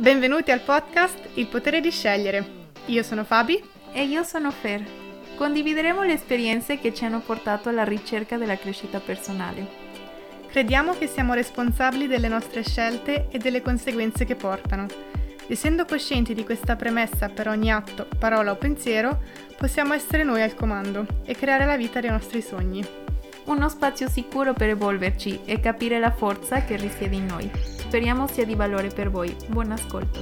Benvenuti al podcast Il potere di scegliere. Io sono Fabi e io sono Fer. Condivideremo le esperienze che ci hanno portato alla ricerca della crescita personale. Crediamo che siamo responsabili delle nostre scelte e delle conseguenze che portano. Essendo coscienti di questa premessa per ogni atto, parola o pensiero, possiamo essere noi al comando e creare la vita dei nostri sogni. Uno spazio sicuro per evolverci e capire la forza che risiede in noi. Speriamo sia di valore per voi. Buon ascolto.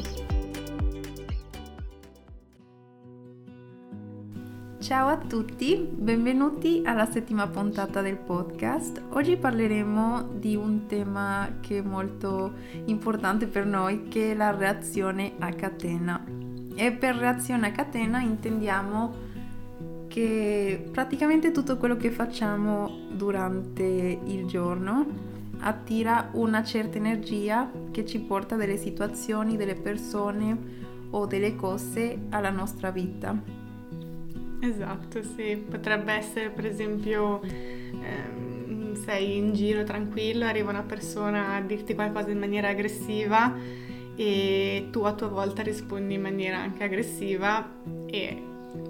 Ciao a tutti, benvenuti alla settima puntata del podcast. Oggi parleremo di un tema che è molto importante per noi, che è la reazione a catena. E per reazione a catena intendiamo che praticamente tutto quello che facciamo durante il giorno attira una certa energia che ci porta delle situazioni, delle persone o delle cose alla nostra vita. Esatto, sì, potrebbe essere per esempio ehm, sei in giro tranquillo, arriva una persona a dirti qualcosa in maniera aggressiva e tu a tua volta rispondi in maniera anche aggressiva e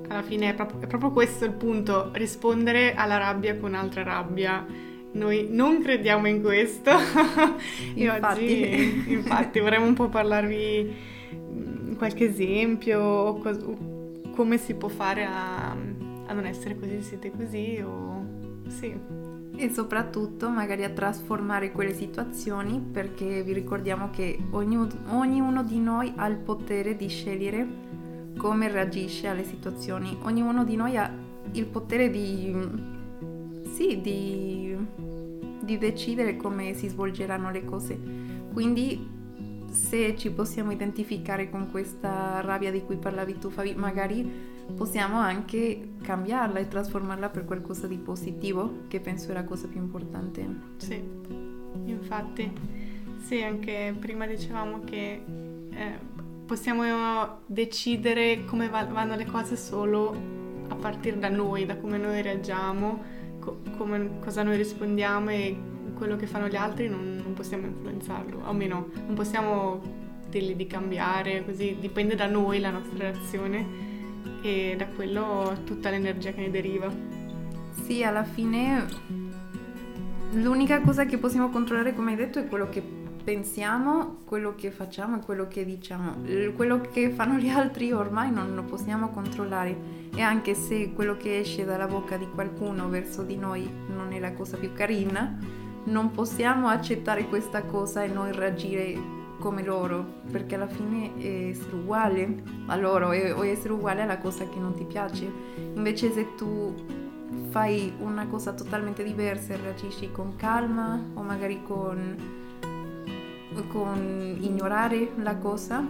alla fine è proprio, è proprio questo il punto, rispondere alla rabbia con altra rabbia noi non crediamo in questo. e infatti. oggi, infatti, vorremmo un po' parlarvi mm, qualche esempio, cos- come si può fare a, a, non essere così, siete così o sì. E soprattutto magari a trasformare quelle situazioni perché vi ricordiamo che ognuno, ognuno di noi ha il potere di scegliere come reagisce alle situazioni. Ognuno di noi ha il potere di sì, di, di decidere come si svolgeranno le cose. Quindi se ci possiamo identificare con questa rabbia di cui parlavi tu Fabi, magari possiamo anche cambiarla e trasformarla per qualcosa di positivo, che penso è la cosa più importante. Sì, infatti, sì, anche prima dicevamo che eh, possiamo decidere come vanno le cose solo a partire da noi, da come noi reagiamo co- come, cosa noi rispondiamo e quello che fanno gli altri non, non possiamo influenzarlo, almeno non possiamo dirgli di cambiare, così dipende da noi la nostra reazione e da quello tutta l'energia che ne deriva. Sì, alla fine l'unica cosa che possiamo controllare, come hai detto, è quello che pensiamo, quello che facciamo e quello che diciamo. Quello che fanno gli altri ormai non lo possiamo controllare e anche se quello che esce dalla bocca di qualcuno verso di noi non è la cosa più carina, non possiamo accettare questa cosa e noi reagire come loro, perché alla fine essere uguale a loro o essere uguale alla cosa che non ti piace. Invece se tu fai una cosa totalmente diversa e reagisci con calma o magari con con ignorare la cosa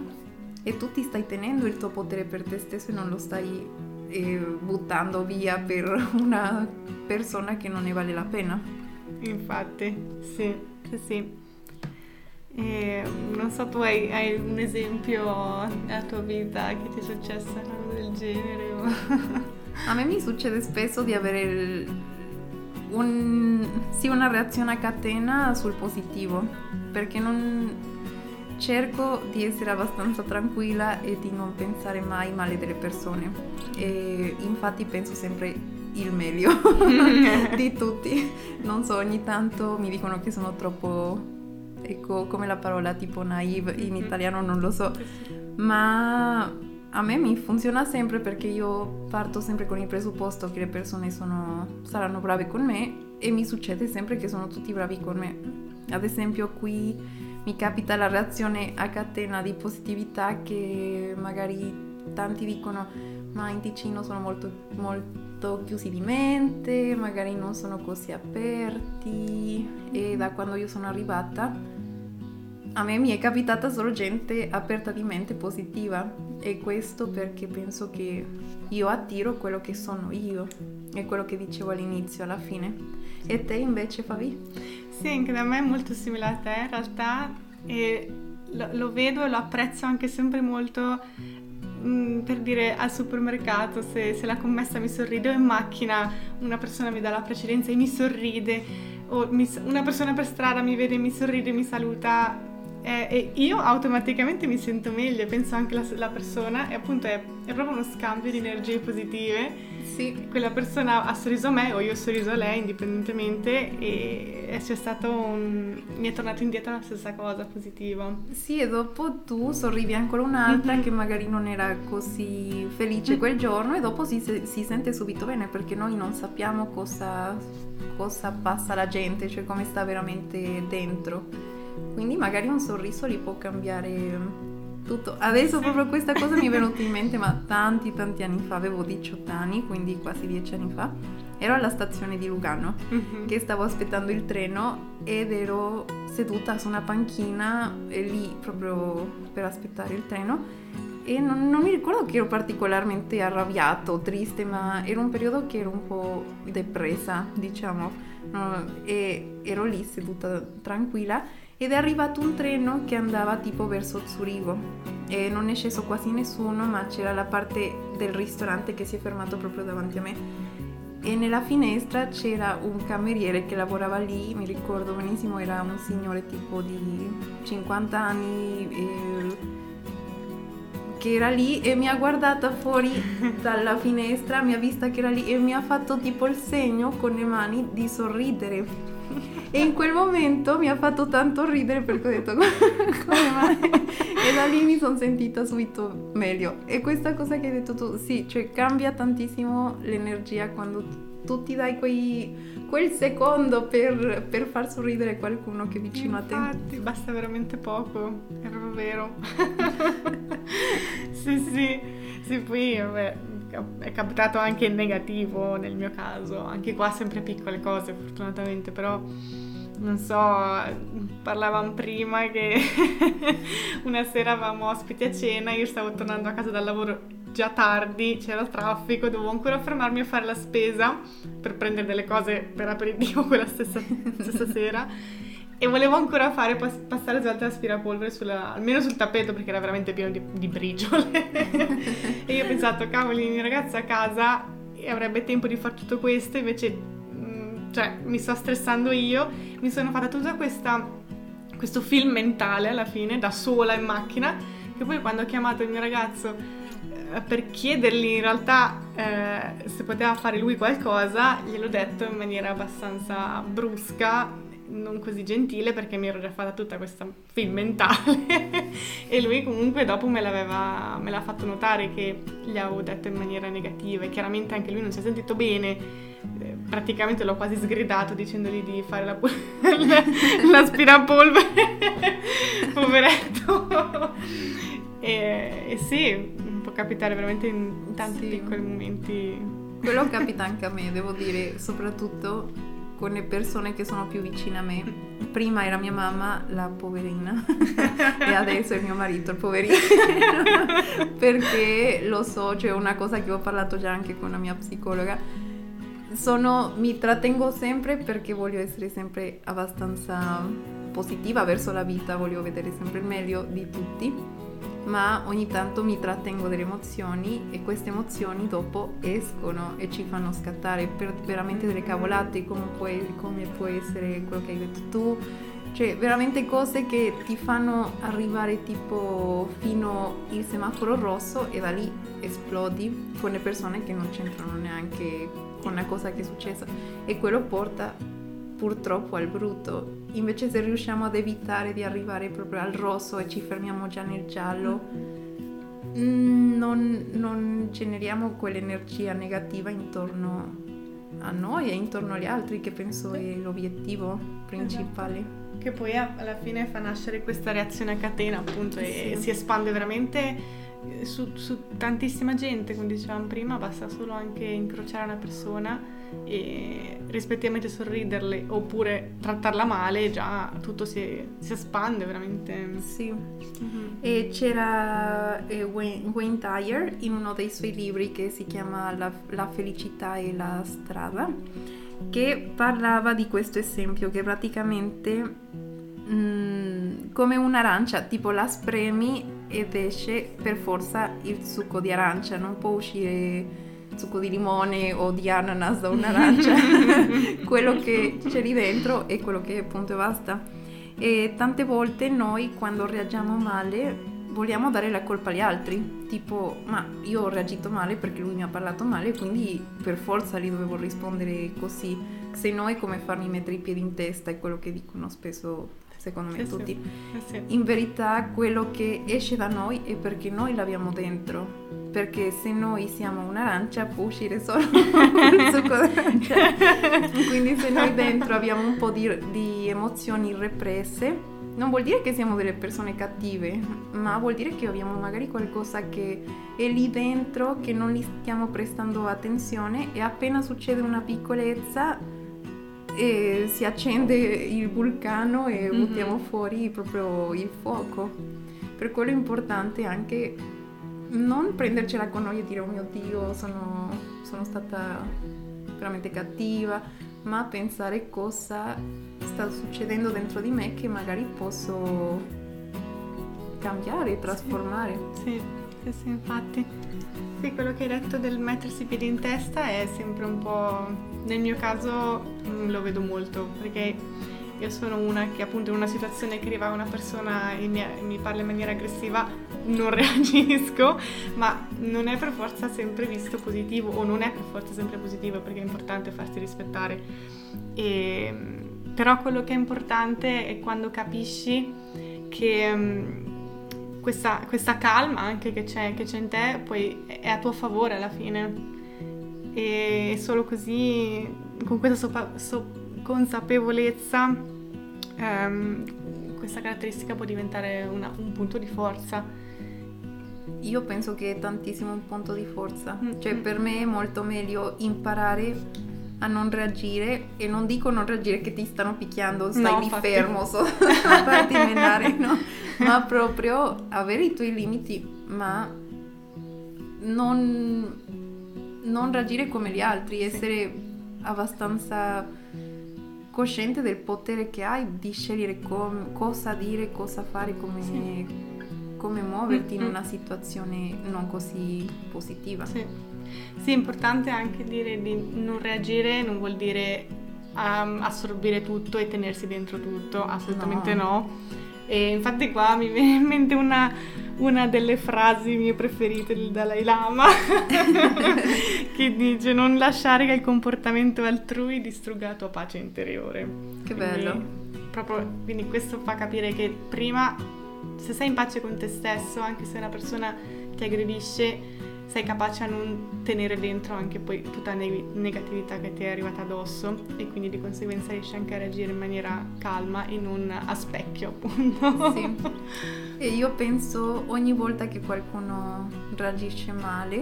e tu ti stai tenendo il tuo potere per te stesso e non lo stai eh, buttando via per una persona che non ne vale la pena. Infatti, sì, sì, sì. E, non so, tu hai, hai, un esempio nella tua vita che ti è successo una cosa del genere? O... A me mi succede spesso di avere il, un, sì, una reazione a catena sul positivo, perché non cerco di essere abbastanza tranquilla e di non pensare mai male delle persone. E infatti penso sempre il meglio di tutti. Non so, ogni tanto mi dicono che sono troppo ecco come la parola tipo naive in italiano non lo so, ma a me mi funziona sempre perché io parto sempre con il presupposto che le persone sono, saranno brave con me e mi succede sempre che sono tutti bravi con me. Ad esempio qui mi capita la reazione a catena di positività che magari tanti dicono ma in Ticino sono molto, molto chiusi di mente, magari non sono così aperti e da quando io sono arrivata a me mi è capitata solo gente aperta di mente positiva e questo perché penso che io attiro quello che sono io è quello che dicevo all'inizio alla fine e te invece Fabi? Sì, anche da me è molto simile a te in realtà e lo, lo vedo e lo apprezzo anche sempre molto mm, per dire al supermercato se, se, la commessa mi sorride o in macchina una persona mi dà la precedenza e mi sorride o mi, una persona per strada mi vede, mi sorride, mi saluta eh, e io automaticamente mi sento meglio, penso anche la, la persona, e appunto è, è, proprio uno scambio di energie positive. Sì. Quella persona ha sorriso a me o io ho sorriso a lei indipendentemente e c'è stato un... mi è tornato indietro la stessa cosa positiva. Sì, e dopo tu sorrivi ancora un'altra mm-hmm. che magari non era così felice mm-hmm. quel giorno e dopo si, si, sente subito bene perché noi non sappiamo cosa, cosa passa la gente, cioè come sta veramente dentro. Quindi magari un sorriso gli può cambiare tutto. Adesso proprio questa cosa mi è venuta in mente, ma tanti tanti anni fa, avevo 18 anni, quindi quasi 10 anni fa, ero alla stazione di Lugano, mm-hmm. che stavo aspettando il treno ed ero seduta su una panchina lì proprio per aspettare il treno e non, non, mi ricordo che ero particolarmente arrabbiato triste, ma era un periodo che ero un po' depressa, diciamo, no? e ero lì seduta tranquilla ed è arrivato un treno che andava tipo verso Zurigo. E non è sceso quasi nessuno ma c'era la parte del ristorante che si è fermato proprio davanti a me. E nella finestra c'era un cameriere che lavorava lì, mi ricordo benissimo, era un signore tipo di 50 anni eh, che era lì e mi ha guardata fuori dalla finestra, mi ha vista che era lì e mi ha fatto tipo il segno con le mani di sorridere e in quel momento mi ha fatto tanto ridere perché ho detto come mai? E da lì mi sono sentita subito meglio. E questa cosa che hai detto tu, sì, cioè cambia tantissimo l'energia quando tu ti dai quei, quel secondo per, per, far sorridere qualcuno che è vicino Infatti, a te. basta veramente poco, è vero. sì, sì, sì, poi vabbè, è capitato anche in negativo nel mio caso, anche qua sempre piccole cose fortunatamente, però non so, parlavamo prima che una sera avevamo ospiti a cena, io stavo tornando a casa dal lavoro già tardi, c'era traffico, dovevo ancora fermarmi a fare la spesa per prendere delle cose per aperitivo quella stessa, stessa sera e volevo ancora fare pass- passare svelta l'aspirapolvere sulla, almeno sul tappeto perché era veramente pieno di, di briciole. E io ho pensato cavoli il mio ragazzo a casa avrebbe tempo di fare tutto questo invece mh, mm, cioè mi sto stressando io. Mi sono fatta tutta questa questo film mentale alla fine da sola in macchina che poi quando ho chiamato il mio ragazzo eh, per chiedergli in realtà eh, se poteva fare lui qualcosa gliel'ho detto in maniera abbastanza brusca non così gentile perché mi ero già fatta tutta questa film mentale. E lui comunque dopo me, l'aveva, me l'ha fatto notare che gli avevo detto in maniera negativa. E chiaramente anche lui non si è sentito bene. Eh, praticamente l'ho quasi sgridato dicendogli di fare la, l'aspirapolvere. Poveretto. E, e, sì può capitare veramente in tanti sì. piccoli momenti. Quello capita anche a me devo dire soprattutto con le persone che sono più vicine a me. Prima era mia mamma, la poverina, e adesso è mio marito, il poverino. Perché lo so, c'è cioè una cosa che ho parlato già anche con la mia psicologa. Sono, mi trattengo sempre perché voglio essere sempre abbastanza positiva verso la vita, voglio vedere sempre il meglio di tutti ma ogni tanto mi trattengo delle emozioni e queste emozioni dopo escono e ci fanno scattare per veramente delle cavolate come, puoi, come può essere quello che hai detto tu, cioè veramente cose che ti fanno arrivare tipo fino il semaforo rosso e da lì esplodi con le persone che non c'entrano neanche con la cosa che è successa. E quello porta purtroppo al brutto. Invece se riusciamo ad evitare di arrivare proprio al rosso e ci fermiamo già nel giallo, mm, non, non generiamo quell'energia negativa intorno a noi e intorno agli altri che penso è l'obiettivo principale. Esatto. Che poi alla fine fa nascere questa reazione a catena appunto e si espande veramente su, su, tantissima gente, come dicevamo prima, basta solo anche incrociare una persona e rispettivamente sorriderle oppure trattarla male, già tutto si, si espande veramente. Sì. Mm-hmm. E c'era eh, Wayne, Wayne Dyer in uno dei suoi libri che si chiama La, la felicità e la strada, che parlava di questo esempio che praticamente mm, come un'arancia, tipo la spremi ed esce per forza il succo di arancia, non può uscire succo di limone o di ananas da un'arancia, quello che c'è lì dentro è quello che appunto basta. E tante volte noi quando reagiamo male vogliamo dare la colpa agli altri, tipo ma io ho reagito male perché lui mi ha parlato male, quindi per forza gli dovevo rispondere così, se no è come farmi mettere i piedi in testa, è quello che dicono spesso secondo me sì, tutti. Sì. Eh, sì. In verità quello che esce da noi è perché noi l'abbiamo dentro. Perché se noi siamo un'arancia può uscire solo il succo d'arancia. Quindi se noi dentro abbiamo un po' di, di emozioni represse, non vuol dire che siamo delle persone cattive, ma vuol dire che abbiamo magari qualcosa che è lì dentro, che non gli stiamo prestando attenzione e appena succede una piccolezza e si accende il vulcano e mm-hmm. buttiamo fuori proprio il fuoco. Per quello è importante anche non prendercela con noi e dire oh mio Dio sono, sono stata veramente cattiva, ma pensare cosa sta succedendo dentro di me che magari posso cambiare, trasformare. Sì, sì, sì, infatti. Sì, quello che hai detto del mettersi i piedi in testa è sempre un po'... Nel mio caso mm, lo vedo molto, perché io sono una che appunto in una situazione che arriva una persona e mi, mi, parla in maniera aggressiva, non reagisco, ma non è per forza sempre visto positivo o non è per forza sempre positivo perché è importante farsi rispettare. E, però quello che è importante è quando capisci che mm, questa, questa calma anche che c'è, che c'è, in te poi è a tuo favore alla fine e solo così con questa sopa, so, consapevolezza ehm, questa caratteristica può diventare una, un punto di forza io penso che è tantissimo un punto di forza mm, cioè mm. per me è molto meglio imparare a non reagire e non dico non reagire che ti stanno picchiando, stai no, lì infatti. fermo, so, farti menare, no? ma proprio avere i tuoi limiti, ma non, non reagire come gli altri, essere abbastanza cosciente del potere che hai di scegliere com- cosa dire, cosa fare, come, sì. come muoverti mm-hmm. in una situazione non così positiva. Sì. sì, è importante anche dire di non reagire, non vuol dire um, assorbire tutto e tenersi dentro tutto, assolutamente no. no e infatti qua mi viene in mente una, una delle frasi mie preferite del Dalai Lama che dice non lasciare che il comportamento altrui distrugga la tua pace interiore. Che bello. Quindi, proprio, quindi questo fa capire che prima se sei in pace con te stesso, anche se una persona ti aggredisce, sei capace a non tenere dentro anche poi tutta la negatività che ti è arrivata addosso e quindi di conseguenza riesci anche a reagire in maniera calma e non a specchio appunto. Sì. E io penso ogni volta che qualcuno reagisce male,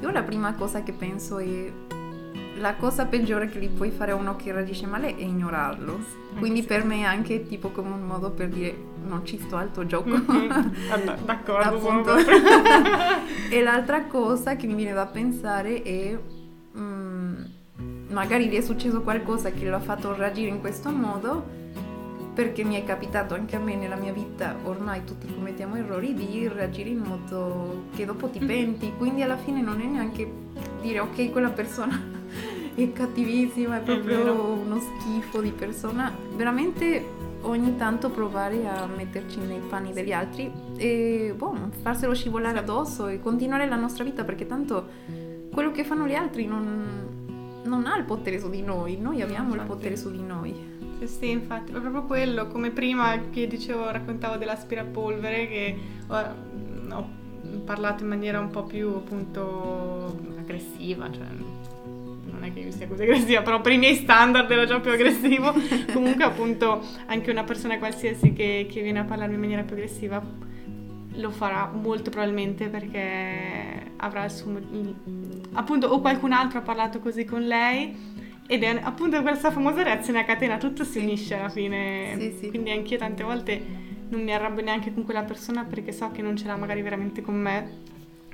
io la prima cosa che penso è la cosa peggiore che gli puoi fare a uno che reagisce male è ignorarlo. Quindi sì. per me è anche tipo come un modo per dire non ci sto al tuo gioco. Mm-hmm. D'accordo. e l'altra cosa che mi viene da pensare è mm, magari gli è successo qualcosa che lo ha fatto reagire in questo modo perché mi è capitato anche a me nella mia vita, ormai tutti commettiamo errori, di reagire in modo che dopo ti mm-hmm. penti, quindi alla fine non è neanche dire ok quella persona è cattivissima, è proprio è uno schifo di persona, veramente ogni tanto provare a metterci nei panni degli altri e boh, farselo scivolare addosso e continuare la nostra vita perché tanto quello che fanno gli altri non, non ha il potere su di noi, noi abbiamo infatti. il potere su di noi. Sì, sì, infatti, è proprio quello, come prima che dicevo, raccontavo dell'aspirapolvere che ho, ho parlato in maniera un po' più appunto aggressiva, cioè è che io sia così aggressiva, però per i miei standard ero già più aggressivo. Comunque, appunto, anche una persona qualsiasi che, che, viene a parlarmi in maniera più aggressiva lo farà molto probabilmente perché avrà il suo. appunto, o qualcun altro ha parlato così con lei. Ed è appunto questa famosa reazione a catena, tutto si unisce alla fine. Sì, sì. Quindi anch'io tante volte non mi arrabbio neanche con quella persona perché so che non ce l'ha magari veramente con me,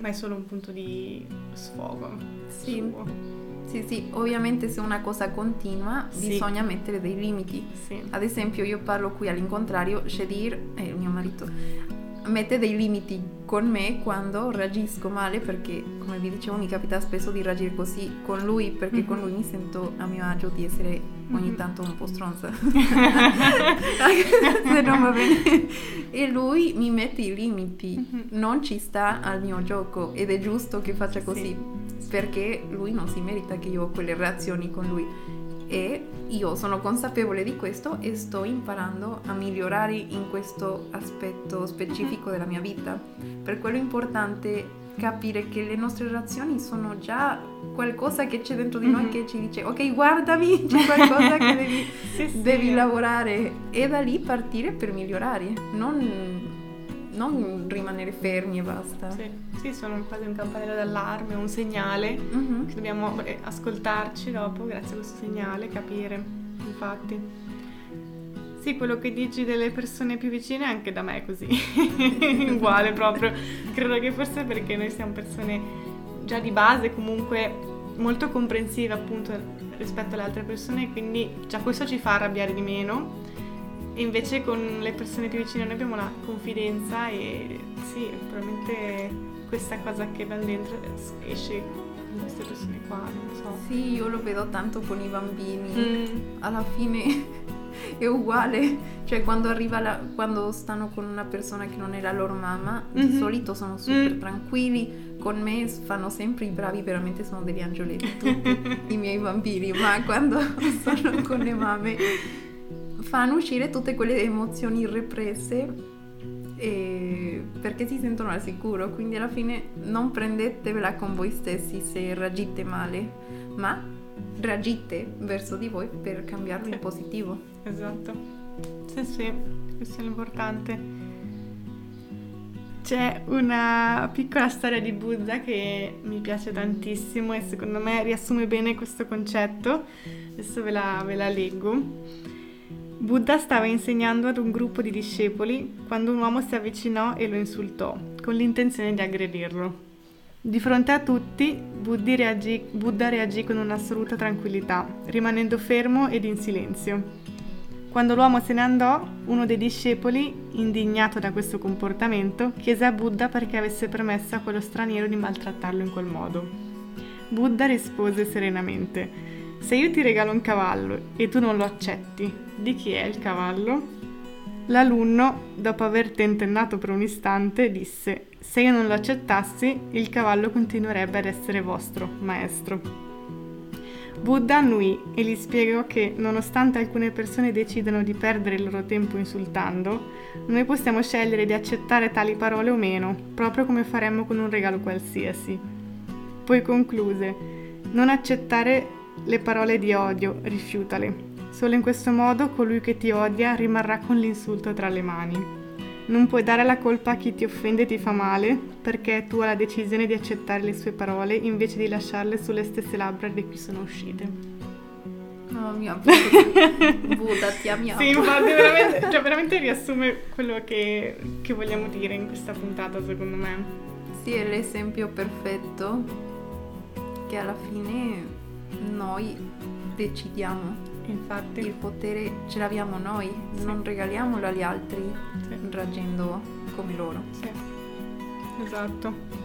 ma è solo un punto di sfogo. Sì. Suo. Sì, sì, ovviamente se una cosa continua sì. bisogna mettere dei limiti. Sì. Ad esempio io parlo qui all'incontrario, Shadir, eh, il mio marito, mette dei limiti con me quando reagisco male perché come vi dicevo mi capita spesso di reagire così con lui perché mm-hmm. con lui mi sento a mio agio di essere ogni mm-hmm. tanto un po' stronza se non va bene e lui mi mette i limiti mm-hmm. non ci sta al mio gioco ed è giusto che faccia così sì. perché lui non si merita che io ho quelle reazioni con lui e io sono consapevole di questo e sto imparando a migliorare in questo aspetto specifico della mia vita. Per quello è importante capire che le nostre reazioni sono già qualcosa che c'è dentro di noi mm-hmm. che ci dice ok guardami c'è qualcosa che devi, sì, sì. devi lavorare e da lì partire per migliorare non non rimanere fermi e basta. Sì, sì sono quasi un campanello d'allarme, un segnale mm-hmm. che dobbiamo eh, ascoltarci dopo, grazie a questo segnale, capire, infatti. Sì, quello che dici delle persone più vicine anche da me è così, uguale proprio. Credo che forse perché noi siamo persone già di base comunque molto comprensive appunto rispetto alle altre persone, quindi già questo ci fa arrabbiare di meno e invece con le persone più vicine noi abbiamo una confidenza e sì, probabilmente questa cosa che va dentro esce con queste persone qua, non so. Sì, io lo vedo tanto con i bambini. Mm. Alla fine è uguale, cioè quando arriva la, quando stanno con una persona che non è la loro mamma, mm-hmm. di solito sono super mm. tranquilli, con me fanno sempre i bravi, veramente sono degli angioletti tutti i miei bambini, ma quando sono con le mamme fanno uscire tutte quelle emozioni represse perché si sentono al sicuro, quindi alla fine non prendetevela con voi stessi se reagite male, ma reagite verso di voi per cambiarlo sì. in positivo. Esatto. Sì, sì, questo è l'importante. C'è una piccola storia di Buddha che mi piace tantissimo e secondo me riassume bene questo concetto. Adesso ve la, ve la leggo. Buddha stava insegnando ad un gruppo di discepoli quando un uomo si avvicinò e lo insultò, con l'intenzione di aggredirlo. Di fronte a tutti, reagì, Buddha reagì con un'assoluta tranquillità, rimanendo fermo ed in silenzio. Quando l'uomo se ne andò, uno dei discepoli, indignato da questo comportamento, chiese a Buddha perché avesse permesso a quello straniero di maltrattarlo in quel modo. Buddha rispose serenamente, se io ti regalo un cavallo e tu non lo accetti, di chi è il cavallo? L'alunno, dopo aver tentennato per un istante, disse: Se io non lo accettassi, il cavallo continuerebbe ad essere vostro, maestro. Buddha annui e gli spiegò che, nonostante alcune persone decidano di perdere il loro tempo insultando, noi possiamo scegliere di accettare tali parole o meno, proprio come faremmo con un regalo qualsiasi. Poi concluse: Non accettare le parole di odio, rifiutale. Solo in questo modo colui che ti odia rimarrà con l'insulto tra le mani. Non puoi dare la colpa a chi ti offende e ti fa male, perché tu hai la decisione di accettare le sue parole invece di lasciarle sulle stesse labbra di cui sono uscite. Oh mio Buddha, ti amiamo. Sì, infatti veramente, cioè, veramente riassume quello che, che vogliamo dire in questa puntata, secondo me. Sì, è l'esempio perfetto che alla fine noi decidiamo. Infatti. Il potere ce l'abbiamo noi, sì. non regaliamolo agli altri sì. reagendo come loro. Sì, esatto.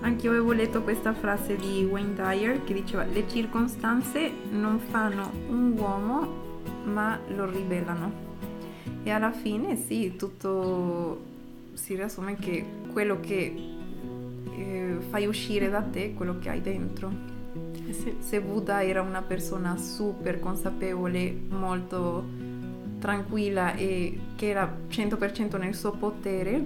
Anche io avevo letto questa frase di Wayne Dyer che diceva le circostanze non fanno un uomo ma lo rivelano. E alla fine sì, tutto si riassume che quello che eh, fai uscire da te è quello che hai dentro. Sì. Se Buddha era una persona super consapevole, molto tranquilla e che era 100% nel suo potere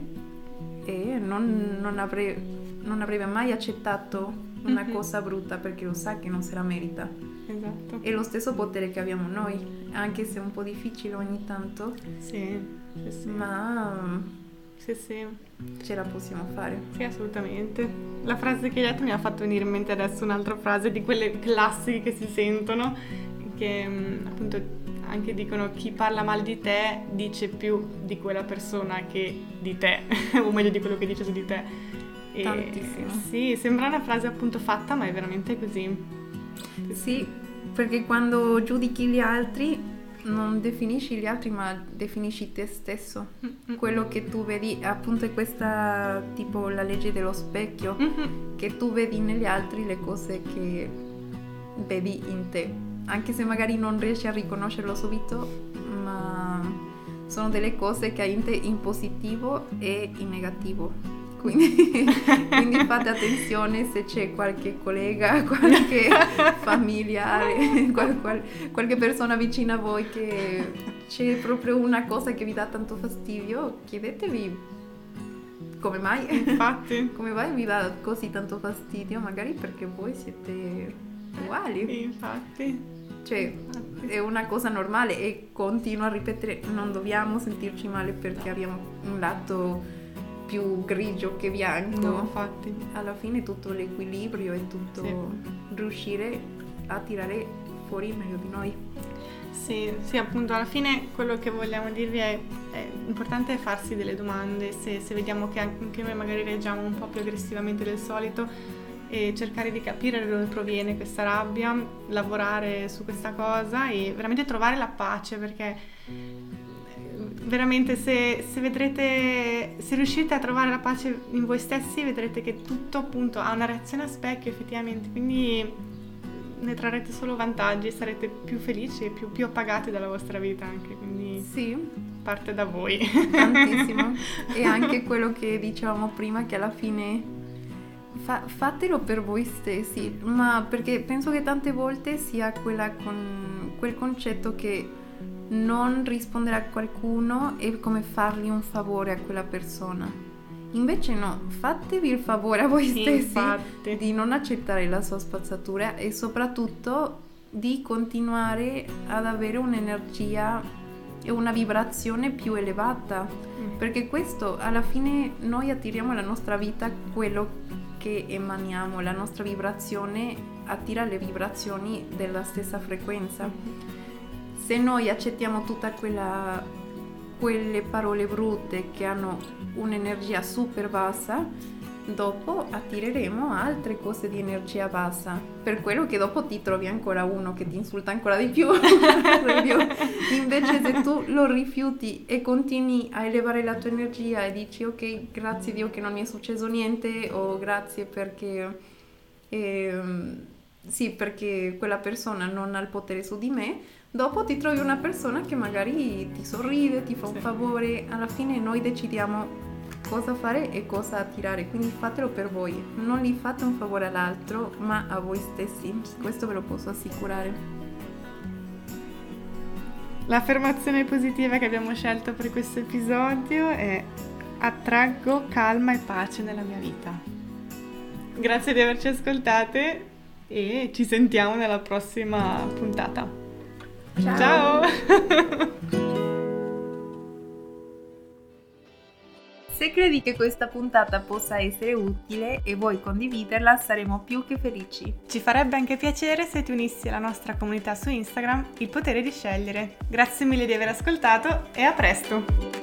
e non, non, avrebbe, non avrebbe mai accettato una mm-hmm. cosa brutta perché lo sa che non se la merita. Esatto. È lo stesso potere che abbiamo noi, anche se è un po' difficile ogni tanto. Sì, sì, sì. Ma sì, sì. Ce la possiamo fare. Sì, assolutamente. La frase che hai detto mi ha fatto venire in mente adesso un'altra frase di quelle classiche che si sentono, che mm, appunto anche dicono chi parla male di te dice più di quella persona che di te, o meglio di quello che dice su di te. E Tantissimo. Sì, sembra una frase appunto fatta, ma è veramente così. Sì, perché quando giudichi gli altri non definisci gli altri ma definisci te stesso. Mm-hmm. Quello che tu vedi appunto è questa tipo la legge dello specchio, mm-hmm. che tu vedi negli altri le cose che vedi in te. Anche se magari non riesci a riconoscerlo subito, ma sono delle cose che hai in te in positivo e in negativo. Quindi, quindi, fate attenzione se c'è qualche collega, qualche familiare, qual, qual, qualche persona vicina a voi che c'è proprio una cosa che vi dà tanto fastidio, chiedetevi come mai. Infatti. come mai vi dà così tanto fastidio? Magari perché voi siete uguali. Infatti. Cioè, è una cosa normale e continuo a ripetere, non dobbiamo sentirci male perché abbiamo un lato più grigio che bianco. No, infatti. Alla fine tutto l'equilibrio e tutto sì. riuscire a tirare fuori il meglio di noi. Sì, sì, appunto, alla fine quello che vogliamo dirvi è, è importante farsi delle domande, se, se, vediamo che anche noi magari reagiamo un po' più aggressivamente del solito e cercare di capire da dove proviene questa rabbia, lavorare su questa cosa e veramente trovare la pace perché veramente se, se, vedrete, se riuscite a trovare la pace in voi stessi, vedrete che tutto appunto ha una reazione a specchio effettivamente, quindi ne trarrete solo vantaggi, sarete più felici e più, più appagati dalla vostra vita anche, quindi sì. parte da voi. Tantissimo. e anche quello che dicevamo prima, che alla fine Fa, fatelo per voi stessi, ma perché penso che tante volte sia quella con quel concetto che non rispondere a qualcuno è come fargli un favore a quella persona. Invece no, fatevi il favore a voi stessi Infatti. di non accettare la sua spazzatura e soprattutto di continuare ad avere un'energia e una vibrazione più elevata. Mm. Perché questo alla fine noi attiriamo alla nostra vita quello che emaniamo, la nostra vibrazione attira le vibrazioni della stessa frequenza. Mm-hmm se noi accettiamo quella, quelle parole brutte che hanno un'energia super bassa, dopo attireremo altre cose di energia bassa. Per quello che dopo ti trovi ancora uno che ti insulta ancora di più. Invece se tu lo rifiuti e continui a elevare la tua energia e dici ok, grazie Dio che non mi è successo niente o grazie perché... Eh, sì, perché quella persona non ha il potere su di me, Dopo ti trovi una persona che magari ti sorride, ti fa un favore, alla fine noi decidiamo cosa fare e cosa attirare, quindi fatelo per voi, non gli fate un favore all'altro, ma a voi stessi, questo ve lo posso assicurare. L'affermazione positiva che abbiamo scelto per questo episodio è attraggo calma e pace nella mia vita. Grazie di averci ascoltate e ci sentiamo nella prossima puntata. Ciao! Ciao. Se credi che questa puntata possa essere utile e vuoi condividerla, saremo più che felici. Ci farebbe anche piacere se ti unissi alla nostra comunità su Instagram, Il potere di scegliere. Grazie mille di aver ascoltato e a presto!